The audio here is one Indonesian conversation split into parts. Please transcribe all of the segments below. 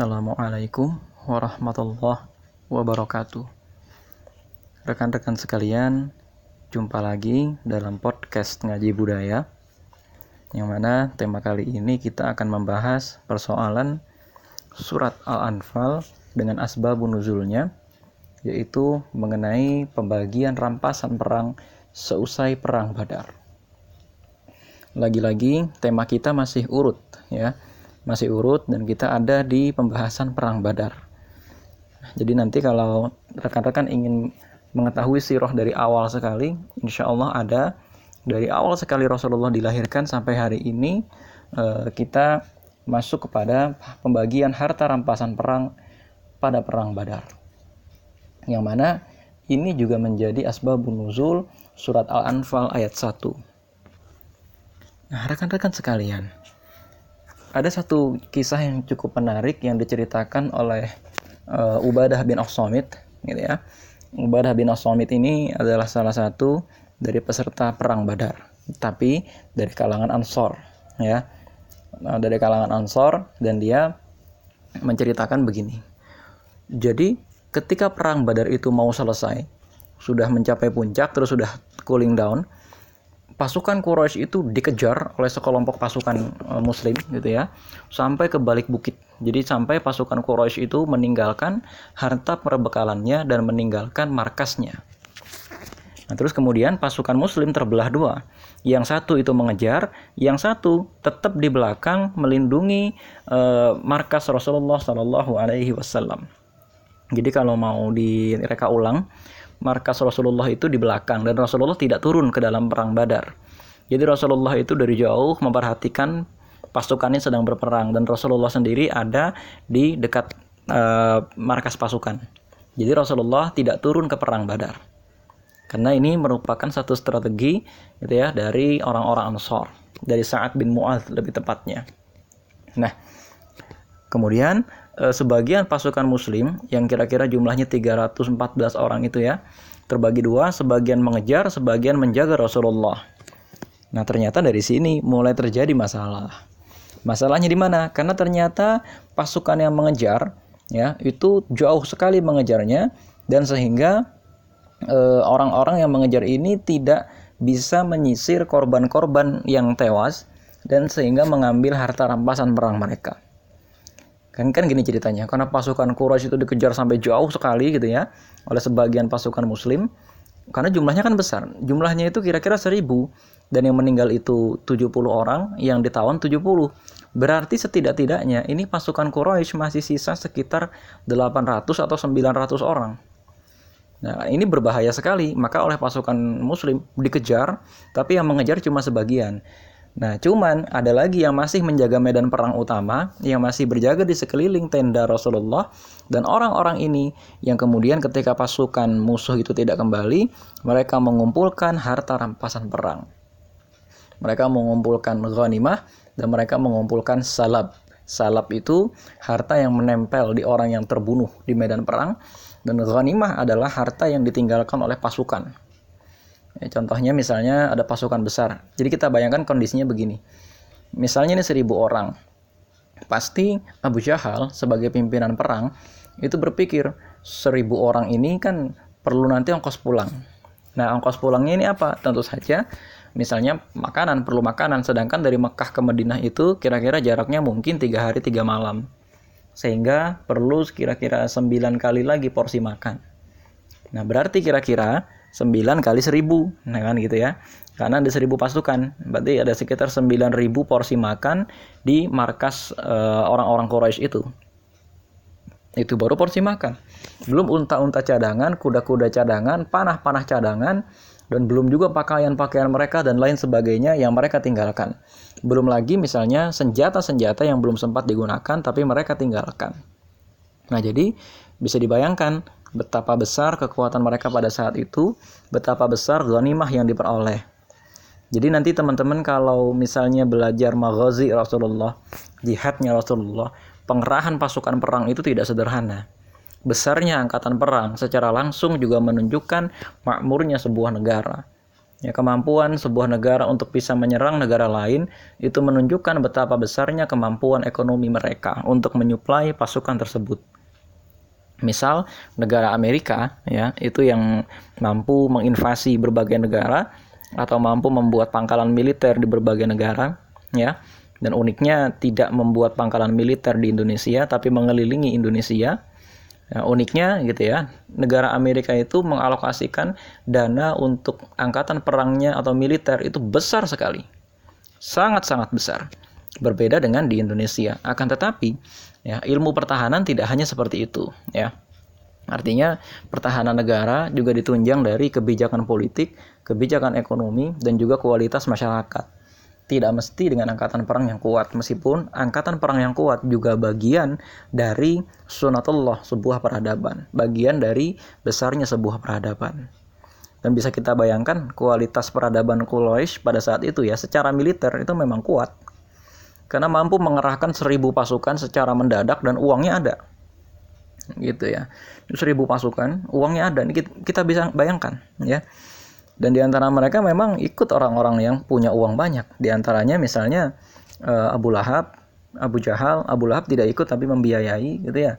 Assalamualaikum warahmatullahi wabarakatuh. Rekan-rekan sekalian, jumpa lagi dalam podcast ngaji budaya. Yang mana tema kali ini kita akan membahas persoalan surat Al-Anfal dengan asbabun nuzulnya yaitu mengenai pembagian rampasan perang seusai perang Badar. Lagi-lagi tema kita masih urut ya masih urut dan kita ada di pembahasan perang Badar. Jadi nanti kalau rekan-rekan ingin mengetahui sirah dari awal sekali, insya Allah ada dari awal sekali Rasulullah dilahirkan sampai hari ini eh, kita masuk kepada pembagian harta rampasan perang pada perang Badar. Yang mana ini juga menjadi asbabun nuzul surat Al-Anfal ayat 1. Nah, rekan-rekan sekalian, ada satu kisah yang cukup menarik yang diceritakan oleh uh, Ubadah bin As-Samit gitu ya. Ubadah bin As-Samit ini adalah salah satu dari peserta perang Badar, tapi dari kalangan Ansor ya. Nah, dari kalangan Ansor dan dia menceritakan begini. Jadi, ketika perang Badar itu mau selesai, sudah mencapai puncak terus sudah cooling down, pasukan Quraisy itu dikejar oleh sekelompok pasukan uh, muslim gitu ya sampai ke balik bukit. Jadi sampai pasukan Quraisy itu meninggalkan harta perbekalannya dan meninggalkan markasnya. Nah, terus kemudian pasukan muslim terbelah dua. Yang satu itu mengejar, yang satu tetap di belakang melindungi uh, markas Rasulullah Shallallahu alaihi wasallam. Jadi kalau mau direka ulang, markas Rasulullah itu di belakang dan Rasulullah tidak turun ke dalam perang Badar. Jadi Rasulullah itu dari jauh memperhatikan pasukannya sedang berperang dan Rasulullah sendiri ada di dekat uh, markas pasukan. Jadi Rasulullah tidak turun ke perang Badar. Karena ini merupakan satu strategi gitu ya dari orang-orang Ansor, dari Sa'ad bin Mu'adz lebih tepatnya. Nah, kemudian sebagian pasukan muslim yang kira-kira jumlahnya 314 orang itu ya terbagi dua sebagian mengejar sebagian menjaga Rasulullah. Nah ternyata dari sini mulai terjadi masalah. Masalahnya di mana? Karena ternyata pasukan yang mengejar ya itu jauh sekali mengejarnya dan sehingga eh, orang-orang yang mengejar ini tidak bisa menyisir korban-korban yang tewas dan sehingga mengambil harta rampasan perang mereka Kan kan gini ceritanya, karena pasukan Quraisy itu dikejar sampai jauh sekali gitu ya oleh sebagian pasukan muslim karena jumlahnya kan besar. Jumlahnya itu kira-kira seribu dan yang meninggal itu 70 orang, yang ditawan 70. Berarti setidak-tidaknya ini pasukan Quraisy masih sisa sekitar 800 atau 900 orang. Nah, ini berbahaya sekali. Maka oleh pasukan muslim dikejar, tapi yang mengejar cuma sebagian. Nah, cuman ada lagi yang masih menjaga medan perang utama, yang masih berjaga di sekeliling tenda Rasulullah, dan orang-orang ini yang kemudian ketika pasukan musuh itu tidak kembali, mereka mengumpulkan harta rampasan perang. Mereka mengumpulkan ghanimah dan mereka mengumpulkan salab. Salab itu harta yang menempel di orang yang terbunuh di medan perang, dan ghanimah adalah harta yang ditinggalkan oleh pasukan Ya, contohnya misalnya ada pasukan besar. Jadi kita bayangkan kondisinya begini. Misalnya ini seribu orang. Pasti Abu Jahal sebagai pimpinan perang itu berpikir seribu orang ini kan perlu nanti ongkos pulang. Nah ongkos pulangnya ini apa? Tentu saja misalnya makanan perlu makanan sedangkan dari Mekah ke Madinah itu kira-kira jaraknya mungkin tiga hari tiga malam sehingga perlu kira-kira sembilan kali lagi porsi makan nah berarti kira-kira 9 kali 1000 nah kan gitu ya. Karena ada 1000 pasukan berarti ada sekitar 9000 porsi makan di markas uh, orang-orang Quraisy itu. Itu baru porsi makan. Belum unta-unta cadangan kuda-kuda cadangan panah-panah cadangan dan belum juga pakaian-pakaian mereka dan lain sebagainya yang mereka tinggalkan. Belum lagi misalnya senjata-senjata yang belum sempat digunakan tapi mereka tinggalkan. Nah jadi bisa dibayangkan betapa besar kekuatan mereka pada saat itu, betapa besar ghanimah yang diperoleh. Jadi nanti teman-teman kalau misalnya belajar maghazi Rasulullah, jihadnya Rasulullah, pengerahan pasukan perang itu tidak sederhana. Besarnya angkatan perang secara langsung juga menunjukkan makmurnya sebuah negara. Ya, kemampuan sebuah negara untuk bisa menyerang negara lain itu menunjukkan betapa besarnya kemampuan ekonomi mereka untuk menyuplai pasukan tersebut. Misal negara Amerika ya, itu yang mampu menginvasi berbagai negara atau mampu membuat pangkalan militer di berbagai negara ya. Dan uniknya tidak membuat pangkalan militer di Indonesia tapi mengelilingi Indonesia Ya, uniknya gitu ya, negara Amerika itu mengalokasikan dana untuk angkatan perangnya atau militer itu besar sekali. Sangat-sangat besar. Berbeda dengan di Indonesia. Akan tetapi, ya, ilmu pertahanan tidak hanya seperti itu, ya. Artinya, pertahanan negara juga ditunjang dari kebijakan politik, kebijakan ekonomi, dan juga kualitas masyarakat tidak mesti dengan angkatan perang yang kuat meskipun angkatan perang yang kuat juga bagian dari sunatullah sebuah peradaban bagian dari besarnya sebuah peradaban dan bisa kita bayangkan kualitas peradaban Quraisy pada saat itu ya secara militer itu memang kuat karena mampu mengerahkan seribu pasukan secara mendadak dan uangnya ada gitu ya seribu pasukan uangnya ada ini kita bisa bayangkan ya dan di antara mereka memang ikut orang-orang yang punya uang banyak. Di antaranya misalnya uh, Abu Lahab, Abu Jahal, Abu Lahab tidak ikut tapi membiayai gitu ya.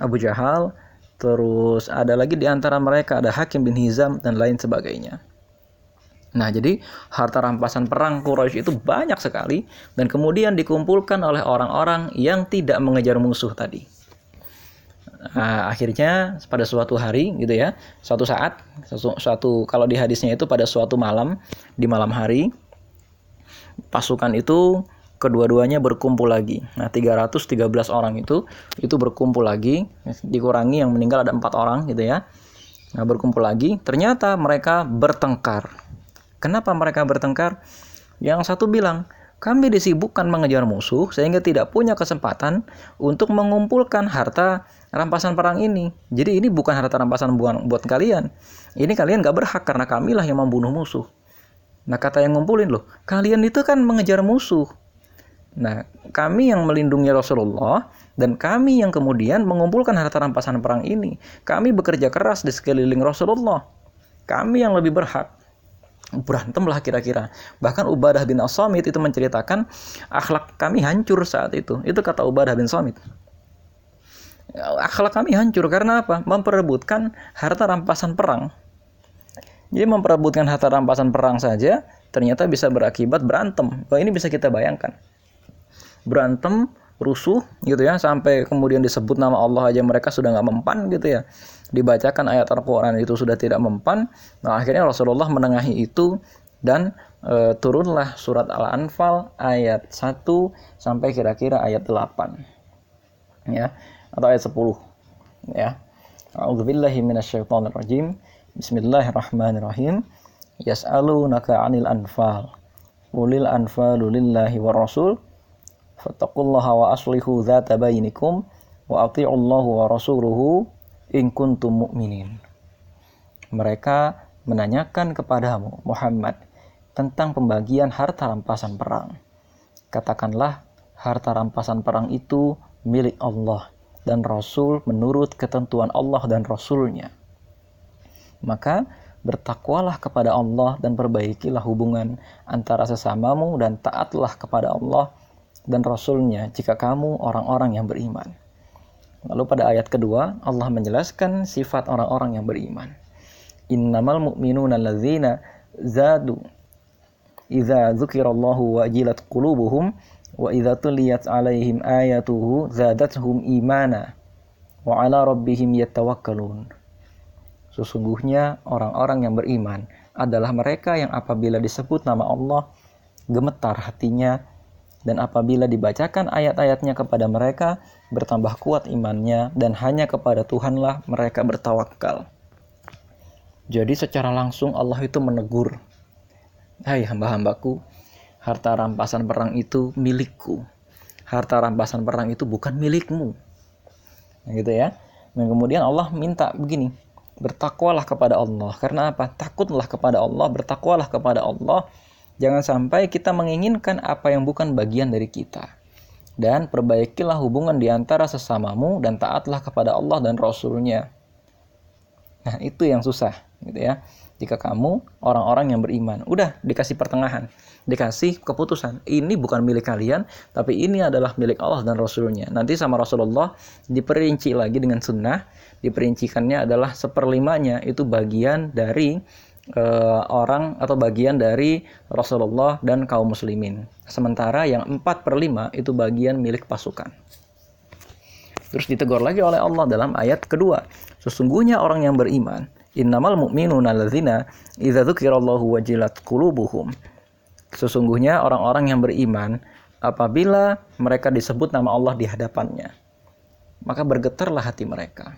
Abu Jahal, terus ada lagi di antara mereka ada Hakim bin Hizam dan lain sebagainya. Nah, jadi harta rampasan perang Quraisy itu banyak sekali dan kemudian dikumpulkan oleh orang-orang yang tidak mengejar musuh tadi. Nah, akhirnya pada suatu hari gitu ya, suatu saat, suatu, suatu kalau di hadisnya itu pada suatu malam di malam hari pasukan itu kedua-duanya berkumpul lagi. Nah, 313 orang itu itu berkumpul lagi, dikurangi yang meninggal ada empat orang gitu ya. Nah, berkumpul lagi, ternyata mereka bertengkar. Kenapa mereka bertengkar? Yang satu bilang, kami disibukkan mengejar musuh sehingga tidak punya kesempatan untuk mengumpulkan harta rampasan perang ini. Jadi ini bukan harta rampasan buat, buat kalian. Ini kalian gak berhak karena kamilah yang membunuh musuh. Nah kata yang ngumpulin loh, kalian itu kan mengejar musuh. Nah kami yang melindungi Rasulullah dan kami yang kemudian mengumpulkan harta rampasan perang ini. Kami bekerja keras di sekeliling Rasulullah. Kami yang lebih berhak berantemlah kira-kira. Bahkan Ubadah bin As-Samit itu menceritakan akhlak kami hancur saat itu. Itu kata Ubadah bin Samit akhlak kami hancur karena apa? Memperebutkan harta rampasan perang. Jadi memperebutkan harta rampasan perang saja ternyata bisa berakibat berantem. Wah, ini bisa kita bayangkan. Berantem, rusuh gitu ya sampai kemudian disebut nama Allah aja mereka sudah nggak mempan gitu ya. Dibacakan ayat Al-Qur'an itu sudah tidak mempan. Nah, akhirnya Rasulullah menengahi itu dan e, turunlah surat Al-Anfal ayat 1 sampai kira-kira ayat 8. Ya atau ayat 10 ya. A'udzubillahi minasyaitonirrajim. Bismillahirrahmanirrahim. Yas'alunaka 'anil anfal. Ulil anfalu lillahi wa rasul. Fattaqullaha wa aslihu dzata bainikum wa ati'ullahu wa rasuluhu in kuntum mu'minin Mereka menanyakan kepadamu Muhammad tentang pembagian harta rampasan perang Katakanlah harta rampasan perang itu milik Allah dan Rasul menurut ketentuan Allah dan Rasulnya. Maka bertakwalah kepada Allah dan perbaikilah hubungan antara sesamamu dan taatlah kepada Allah dan Rasulnya jika kamu orang-orang yang beriman. Lalu pada ayat kedua Allah menjelaskan sifat orang-orang yang beriman. Innamal mu'minuna alladzina zadu idza dzukirallahu wajilat qulubuhum wa idza tuliyat alaihim ayatuhu zadatuhum imana wa ala rabbihim yatawakkalun Sesungguhnya orang-orang yang beriman adalah mereka yang apabila disebut nama Allah gemetar hatinya dan apabila dibacakan ayat-ayatnya kepada mereka bertambah kuat imannya dan hanya kepada Tuhanlah mereka bertawakal. Jadi secara langsung Allah itu menegur, Hai hamba-hambaku, harta rampasan perang itu milikku. Harta rampasan perang itu bukan milikmu. Nah, gitu ya. Dan kemudian Allah minta begini, bertakwalah kepada Allah. Karena apa? Takutlah kepada Allah, bertakwalah kepada Allah. Jangan sampai kita menginginkan apa yang bukan bagian dari kita. Dan perbaikilah hubungan di antara sesamamu dan taatlah kepada Allah dan Rasulnya. Nah, itu yang susah gitu ya jika kamu orang-orang yang beriman udah dikasih pertengahan dikasih keputusan ini bukan milik kalian tapi ini adalah milik Allah dan Rasulnya nanti sama Rasulullah diperinci lagi dengan sunnah diperincikannya adalah seperlimanya itu bagian dari uh, orang atau bagian dari Rasulullah dan kaum muslimin. Sementara yang 4 per 5 itu bagian milik pasukan. Terus ditegur lagi oleh Allah dalam ayat kedua. Sesungguhnya orang yang beriman, innamal mu'minuna alladzina idza dzukirallahu wajilat qulubuhum. Sesungguhnya orang-orang yang beriman apabila mereka disebut nama Allah di hadapannya, maka bergetarlah hati mereka.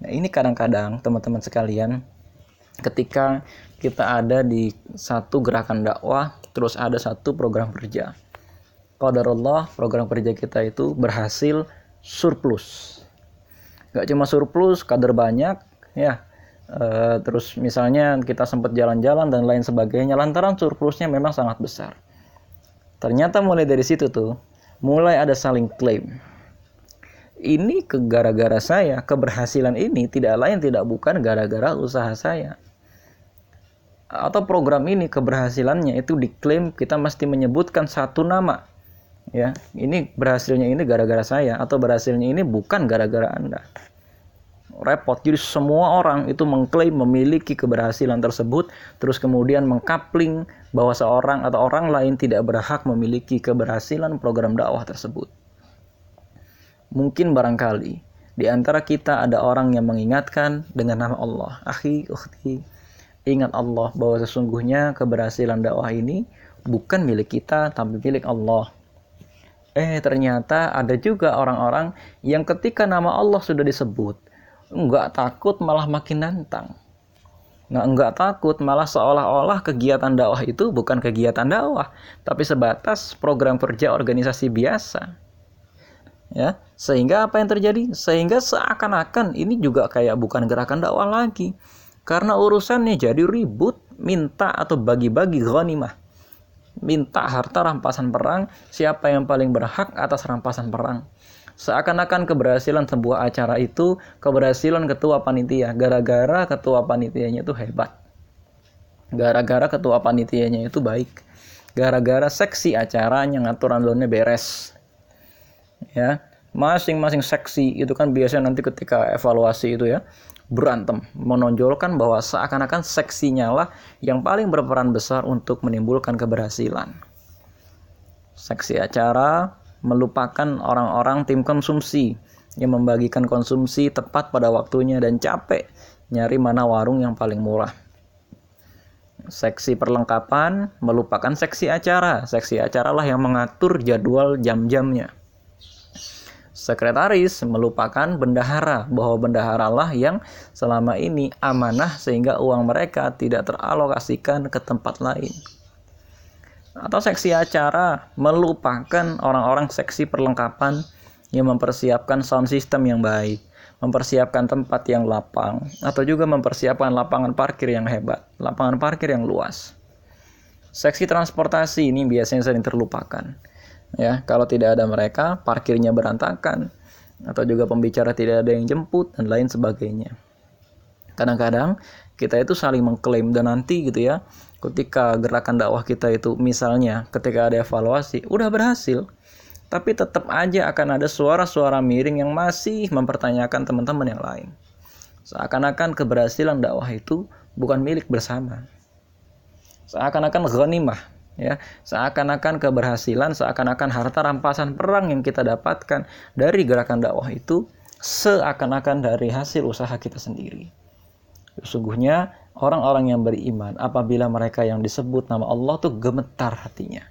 Nah, ini kadang-kadang teman-teman sekalian ketika kita ada di satu gerakan dakwah terus ada satu program kerja. Allah program kerja kita itu berhasil surplus. Gak cuma surplus kader banyak ya. E, terus misalnya kita sempat jalan-jalan dan lain sebagainya lantaran surplusnya memang sangat besar. Ternyata mulai dari situ tuh mulai ada saling klaim ini ke gara-gara saya. Keberhasilan ini tidak lain tidak bukan gara-gara usaha saya. Atau program ini keberhasilannya itu diklaim kita mesti menyebutkan satu nama. Ya ini berhasilnya ini gara-gara saya atau berhasilnya ini bukan gara-gara anda. Repot. Jadi semua orang itu mengklaim memiliki keberhasilan tersebut terus kemudian mengkapling bahwa seorang atau orang lain tidak berhak memiliki keberhasilan program dakwah tersebut mungkin barangkali di antara kita ada orang yang mengingatkan dengan nama Allah akhi ukhti Ingat Allah bahwa sesungguhnya keberhasilan dakwah ini bukan milik kita tapi milik Allah. Eh ternyata ada juga orang-orang yang ketika nama Allah sudah disebut nggak takut malah makin nantang. Nggak, nggak takut malah seolah-olah kegiatan dakwah itu bukan kegiatan dakwah tapi sebatas program kerja organisasi biasa. Ya, sehingga apa yang terjadi? Sehingga seakan-akan ini juga kayak bukan gerakan dakwah lagi karena urusannya jadi ribut, minta atau bagi-bagi ghanimah. Minta harta rampasan perang, siapa yang paling berhak atas rampasan perang. Seakan-akan keberhasilan sebuah acara itu keberhasilan ketua panitia, gara-gara ketua panitianya itu hebat. Gara-gara ketua panitianya itu baik. Gara-gara seksi acaranya ngaturan loannya beres. Ya, masing-masing seksi itu kan biasanya nanti ketika evaluasi itu ya berantem, menonjolkan bahwa seakan-akan seksinya lah yang paling berperan besar untuk menimbulkan keberhasilan. Seksi acara melupakan orang-orang tim konsumsi yang membagikan konsumsi tepat pada waktunya dan capek nyari mana warung yang paling murah. Seksi perlengkapan melupakan seksi acara. Seksi acara lah yang mengatur jadwal jam-jamnya sekretaris melupakan bendahara bahwa bendahara lah yang selama ini amanah sehingga uang mereka tidak teralokasikan ke tempat lain. Atau seksi acara melupakan orang-orang seksi perlengkapan yang mempersiapkan sound system yang baik, mempersiapkan tempat yang lapang, atau juga mempersiapkan lapangan parkir yang hebat, lapangan parkir yang luas. Seksi transportasi ini biasanya sering terlupakan ya kalau tidak ada mereka parkirnya berantakan. Atau juga pembicara tidak ada yang jemput dan lain sebagainya. Kadang-kadang kita itu saling mengklaim dan nanti gitu ya ketika gerakan dakwah kita itu misalnya ketika ada evaluasi udah berhasil. Tapi tetap aja akan ada suara-suara miring yang masih mempertanyakan teman-teman yang lain. Seakan-akan keberhasilan dakwah itu bukan milik bersama. Seakan-akan ghanimah ya. Seakan-akan keberhasilan seakan-akan harta rampasan perang yang kita dapatkan dari gerakan dakwah itu seakan-akan dari hasil usaha kita sendiri. Sesungguhnya orang-orang yang beriman apabila mereka yang disebut nama Allah tuh gemetar hatinya.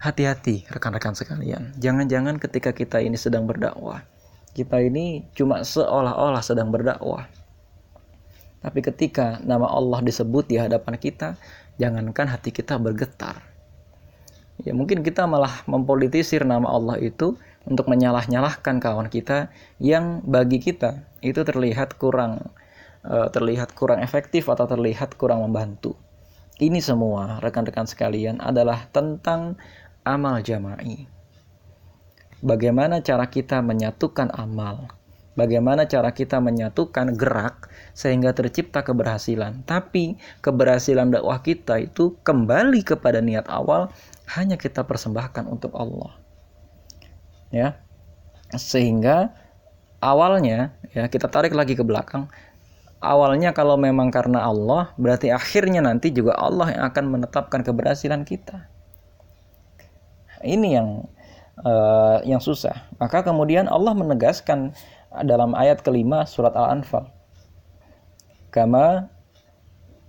Hati-hati rekan-rekan sekalian. Jangan-jangan ketika kita ini sedang berdakwah kita ini cuma seolah-olah sedang berdakwah tapi ketika nama Allah disebut di hadapan kita, jangankan hati kita bergetar. Ya mungkin kita malah mempolitisir nama Allah itu untuk menyalah-nyalahkan kawan kita yang bagi kita itu terlihat kurang uh, terlihat kurang efektif atau terlihat kurang membantu. Ini semua rekan-rekan sekalian adalah tentang amal jama'i. Bagaimana cara kita menyatukan amal, Bagaimana cara kita menyatukan gerak sehingga tercipta keberhasilan. Tapi keberhasilan dakwah kita itu kembali kepada niat awal hanya kita persembahkan untuk Allah. Ya. Sehingga awalnya ya kita tarik lagi ke belakang. Awalnya kalau memang karena Allah, berarti akhirnya nanti juga Allah yang akan menetapkan keberhasilan kita. Ini yang uh, yang susah. Maka kemudian Allah menegaskan dalam ayat kelima surat Al-Anfal. Kama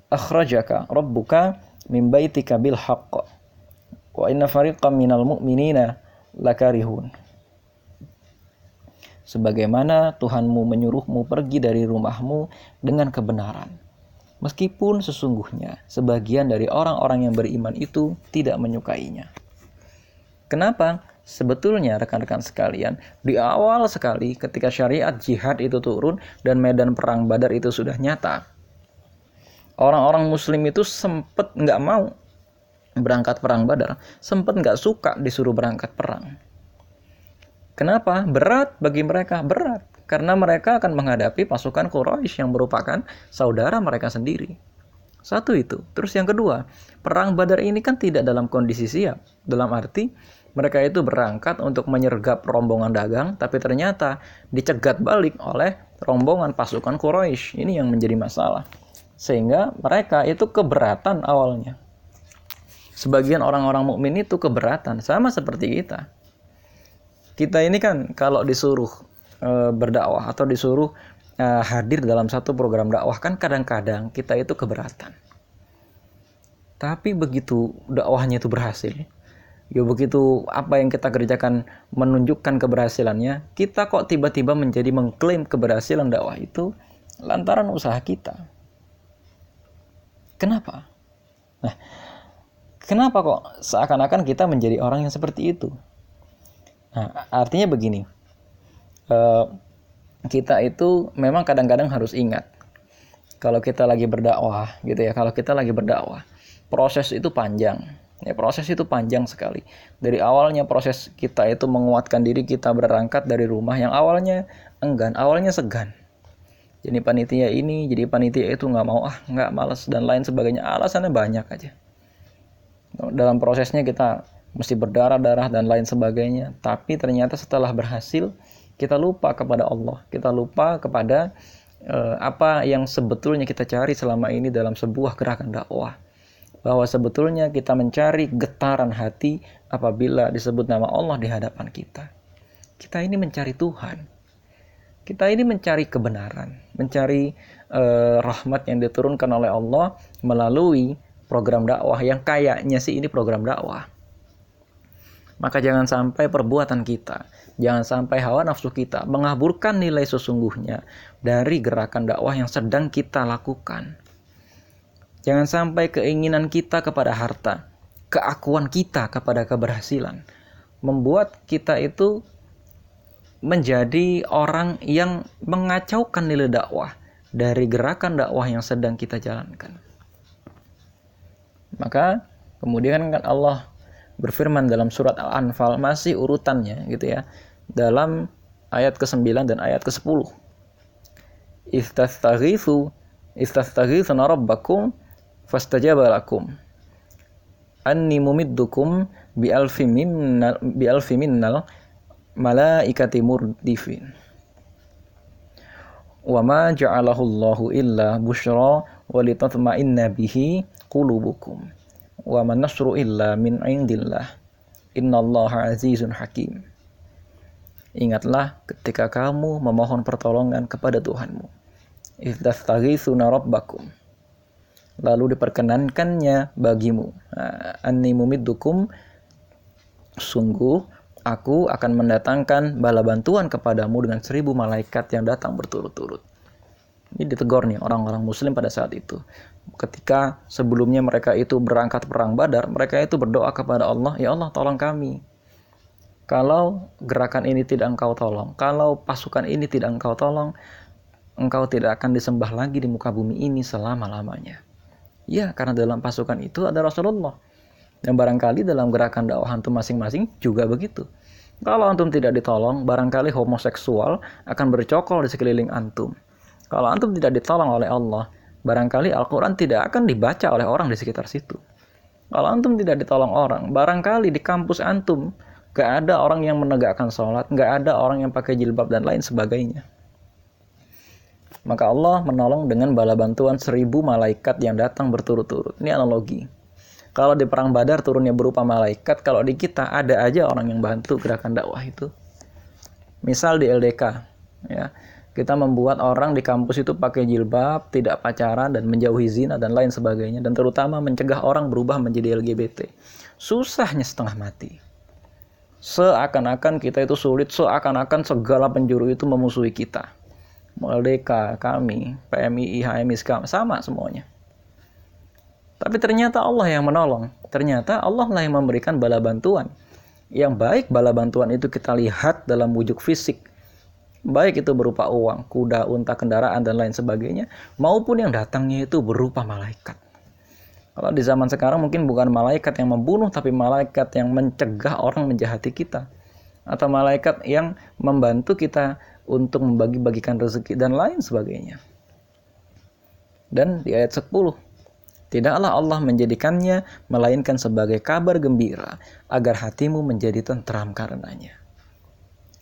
akhrajaka rabbuka min baitika bil haqq wa inna fariqam minal mu'minina lakarihun. Sebagaimana Tuhanmu menyuruhmu pergi dari rumahmu dengan kebenaran. Meskipun sesungguhnya sebagian dari orang-orang yang beriman itu tidak menyukainya. Kenapa? Sebetulnya rekan-rekan sekalian, di awal sekali ketika syariat jihad itu turun dan medan perang badar itu sudah nyata, orang-orang muslim itu sempat nggak mau berangkat perang badar, sempat nggak suka disuruh berangkat perang. Kenapa? Berat bagi mereka, berat. Karena mereka akan menghadapi pasukan Quraisy yang merupakan saudara mereka sendiri. Satu itu. Terus yang kedua, perang Badar ini kan tidak dalam kondisi siap. Dalam arti mereka itu berangkat untuk menyergap rombongan dagang, tapi ternyata dicegat balik oleh rombongan pasukan Quraisy. Ini yang menjadi masalah. Sehingga mereka itu keberatan awalnya. Sebagian orang-orang mukmin itu keberatan, sama seperti kita. Kita ini kan kalau disuruh e, berdakwah atau disuruh e, hadir dalam satu program dakwah kan kadang-kadang kita itu keberatan. Tapi begitu dakwahnya itu berhasil, ya begitu apa yang kita kerjakan menunjukkan keberhasilannya, kita kok tiba-tiba menjadi mengklaim keberhasilan dakwah itu lantaran usaha kita. Kenapa? Nah, kenapa kok seakan-akan kita menjadi orang yang seperti itu? Nah, artinya begini, uh, kita itu memang kadang-kadang harus ingat kalau kita lagi berdakwah, gitu ya. Kalau kita lagi berdakwah, proses itu panjang Ya, proses itu panjang sekali. Dari awalnya proses kita itu menguatkan diri kita berangkat dari rumah yang awalnya enggan, awalnya segan. Jadi panitia ini, jadi panitia itu nggak mau, ah nggak males dan lain sebagainya. Alasannya banyak aja. Dalam prosesnya kita mesti berdarah-darah dan lain sebagainya. Tapi ternyata setelah berhasil, kita lupa kepada Allah. Kita lupa kepada uh, apa yang sebetulnya kita cari selama ini dalam sebuah gerakan dakwah bahwa sebetulnya kita mencari getaran hati apabila disebut nama Allah di hadapan kita. Kita ini mencari Tuhan. Kita ini mencari kebenaran, mencari uh, rahmat yang diturunkan oleh Allah melalui program dakwah yang kayaknya sih ini program dakwah. Maka jangan sampai perbuatan kita, jangan sampai hawa nafsu kita mengaburkan nilai sesungguhnya dari gerakan dakwah yang sedang kita lakukan. Jangan sampai keinginan kita kepada harta, keakuan kita kepada keberhasilan, membuat kita itu menjadi orang yang mengacaukan nilai dakwah dari gerakan dakwah yang sedang kita jalankan. Maka kemudian kan Allah berfirman dalam surat Al-Anfal masih urutannya gitu ya. Dalam ayat ke-9 dan ayat ke-10. Istastaghithu istastaghithuna rabbakum fastajaba lakum anni mumiddukum bi alfi minnal bi alfi minnal malaikati murdifin wa ma ja'alahu Allahu illa busyra wa litatma'inna bihi qulubukum wa man nasru illa min indillah innallaha azizun hakim Ingatlah ketika kamu memohon pertolongan kepada Tuhanmu. Idzastaghitsuna rabbakum lalu diperkenankannya bagimu. Anni mumiddukum sungguh aku akan mendatangkan bala bantuan kepadamu dengan seribu malaikat yang datang berturut-turut. Ini ditegur nih orang-orang muslim pada saat itu. Ketika sebelumnya mereka itu berangkat perang badar mereka itu berdoa kepada Allah ya Allah tolong kami. Kalau gerakan ini tidak engkau tolong kalau pasukan ini tidak engkau tolong engkau tidak akan disembah lagi di muka bumi ini selama-lamanya Ya, karena dalam pasukan itu ada Rasulullah. Dan barangkali dalam gerakan dakwah itu masing-masing juga begitu. Kalau antum tidak ditolong, barangkali homoseksual akan bercokol di sekeliling antum. Kalau antum tidak ditolong oleh Allah, barangkali Al-Quran tidak akan dibaca oleh orang di sekitar situ. Kalau antum tidak ditolong orang, barangkali di kampus antum gak ada orang yang menegakkan sholat, gak ada orang yang pakai jilbab dan lain sebagainya. Maka Allah menolong dengan bala bantuan seribu malaikat yang datang berturut-turut. Ini analogi. Kalau di perang Badar turunnya berupa malaikat, kalau di kita ada aja orang yang bantu gerakan dakwah itu. Misal di LDK, ya. Kita membuat orang di kampus itu pakai jilbab, tidak pacaran dan menjauhi zina dan lain sebagainya dan terutama mencegah orang berubah menjadi LGBT. Susahnya setengah mati. Seakan-akan kita itu sulit, seakan-akan segala penjuru itu memusuhi kita. LDK, kami, PMI, HMI, sama semuanya. Tapi ternyata Allah yang menolong. Ternyata Allah lah yang memberikan bala bantuan. Yang baik bala bantuan itu kita lihat dalam wujud fisik. Baik itu berupa uang, kuda, unta, kendaraan, dan lain sebagainya. Maupun yang datangnya itu berupa malaikat. Kalau di zaman sekarang mungkin bukan malaikat yang membunuh, tapi malaikat yang mencegah orang menjahati kita. Atau malaikat yang membantu kita untuk membagi-bagikan rezeki dan lain sebagainya. Dan di ayat 10, Tidaklah Allah menjadikannya melainkan sebagai kabar gembira agar hatimu menjadi tentram karenanya.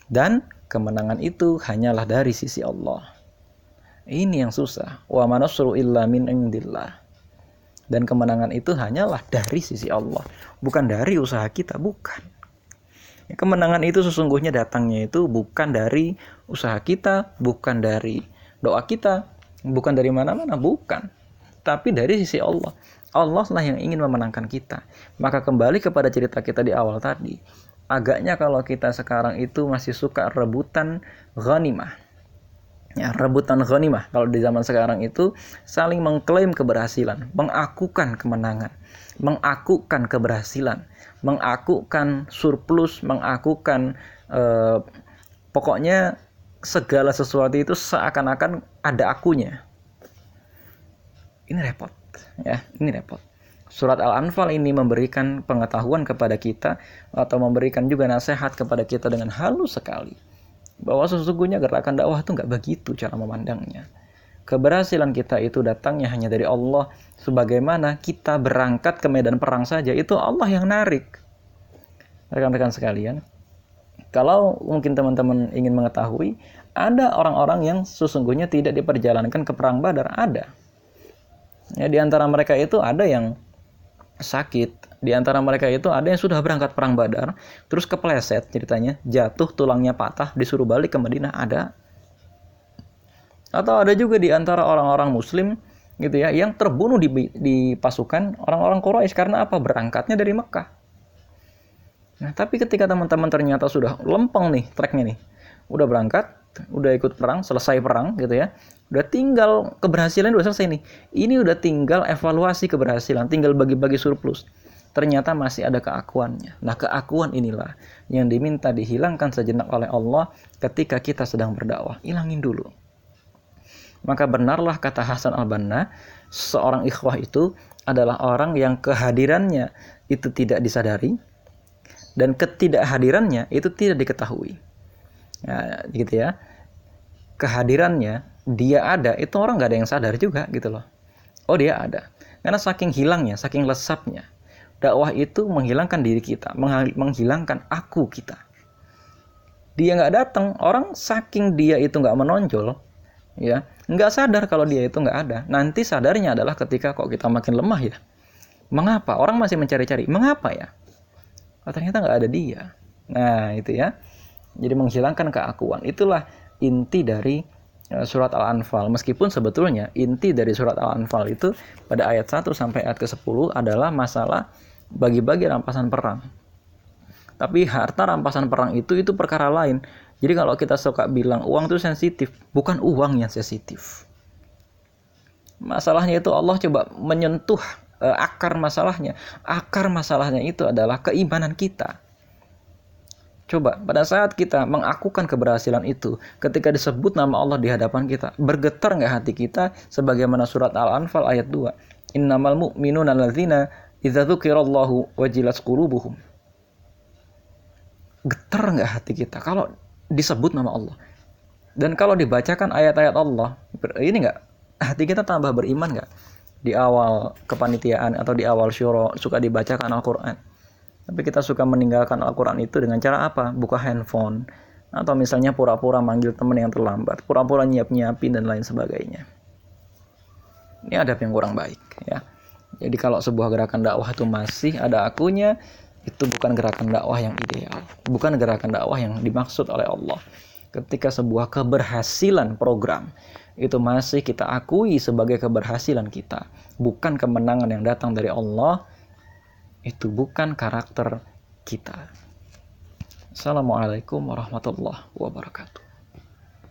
Dan kemenangan itu hanyalah dari sisi Allah. Ini yang susah. Wa manasru illa min indillah. Dan kemenangan itu hanyalah dari sisi Allah, bukan dari usaha kita, bukan. Kemenangan itu sesungguhnya datangnya itu bukan dari usaha kita, bukan dari doa kita, bukan dari mana-mana, bukan tapi dari sisi Allah. Allah lah yang ingin memenangkan kita. Maka kembali kepada cerita kita di awal tadi. Agaknya kalau kita sekarang itu masih suka rebutan ghanimah. Ya, rebutan ghanimah. Kalau di zaman sekarang itu saling mengklaim keberhasilan, mengakukan kemenangan, mengakukan keberhasilan, mengakukan surplus, mengakukan eh, pokoknya segala sesuatu itu seakan-akan ada akunya. Ini repot ya ini repot. Surat al-anfal ini memberikan pengetahuan kepada kita atau memberikan juga nasihat kepada kita dengan halus sekali bahwa sesungguhnya gerakan dakwah itu nggak begitu cara memandangnya. Keberhasilan kita itu datangnya hanya dari Allah. Sebagaimana kita berangkat ke medan perang saja itu Allah yang narik. Rekan-rekan sekalian kalau mungkin teman-teman ingin mengetahui ada orang-orang yang sesungguhnya tidak diperjalankan ke perang badar ada Ya, di antara mereka itu ada yang sakit. Di antara mereka itu ada yang sudah berangkat perang Badar, terus kepleset ceritanya, jatuh tulangnya patah, disuruh balik ke Madinah ada. Atau ada juga di antara orang-orang muslim gitu ya yang terbunuh di, di pasukan orang-orang Quraisy karena apa? Berangkatnya dari Mekah. Nah, tapi ketika teman-teman ternyata sudah lempeng nih treknya nih, udah berangkat, udah ikut perang, selesai perang gitu ya, udah tinggal keberhasilan udah selesai nih. Ini udah tinggal evaluasi keberhasilan tinggal bagi-bagi surplus. Ternyata masih ada keakuannya. Nah keakuan inilah yang diminta dihilangkan sejenak oleh Allah ketika kita sedang berdakwah. Hilangin dulu. Maka benarlah kata Hasan al-Banna seorang ikhwah itu adalah orang yang kehadirannya itu tidak disadari dan ketidakhadirannya itu tidak diketahui. Ya, gitu ya. Kehadirannya dia ada itu orang nggak ada yang sadar juga gitu loh. Oh dia ada. Karena saking hilangnya saking lesapnya dakwah itu menghilangkan diri kita menghilangkan aku kita. Dia nggak datang orang saking dia itu nggak menonjol ya nggak sadar kalau dia itu nggak ada. Nanti sadarnya adalah ketika kok kita makin lemah ya. Mengapa? Orang masih mencari-cari mengapa ya oh, ternyata nggak ada dia nah itu ya jadi menghilangkan keakuan itulah inti dari Eh, surat Al-Anfal. Meskipun sebetulnya inti dari surat Al-Anfal itu pada ayat 1 sampai ayat ke-10 adalah masalah bagi-bagi rampasan perang. Tapi harta rampasan perang itu itu perkara lain. Jadi kalau kita suka bilang uang itu sensitif, bukan uang yang sensitif. Masalahnya itu Allah coba menyentuh uh, akar masalahnya. Akar masalahnya itu adalah keimanan kita Coba pada saat kita mengakukan keberhasilan itu, ketika disebut nama Allah di hadapan kita, bergetar nggak hati kita sebagaimana surat Al-Anfal ayat 2. Innamal mu'minuna alladzina idza dzukirallahu wajilat qulubuhum. getar nggak hati kita kalau disebut nama Allah dan kalau dibacakan ayat-ayat Allah ini nggak hati kita tambah beriman nggak di awal kepanitiaan atau di awal syuro suka dibacakan Al-Quran. Tapi kita suka meninggalkan Al-Quran itu dengan cara apa? Buka handphone atau misalnya pura-pura manggil teman yang terlambat pura-pura nyiap-nyiapin dan lain sebagainya. Ini adab yang kurang baik ya. Jadi kalau sebuah gerakan dakwah itu masih ada akunya itu bukan gerakan dakwah yang ideal, bukan gerakan dakwah yang dimaksud oleh Allah. Ketika sebuah keberhasilan program itu masih kita akui sebagai keberhasilan kita, bukan kemenangan yang datang dari Allah, itu bukan karakter kita. Assalamualaikum warahmatullahi wabarakatuh.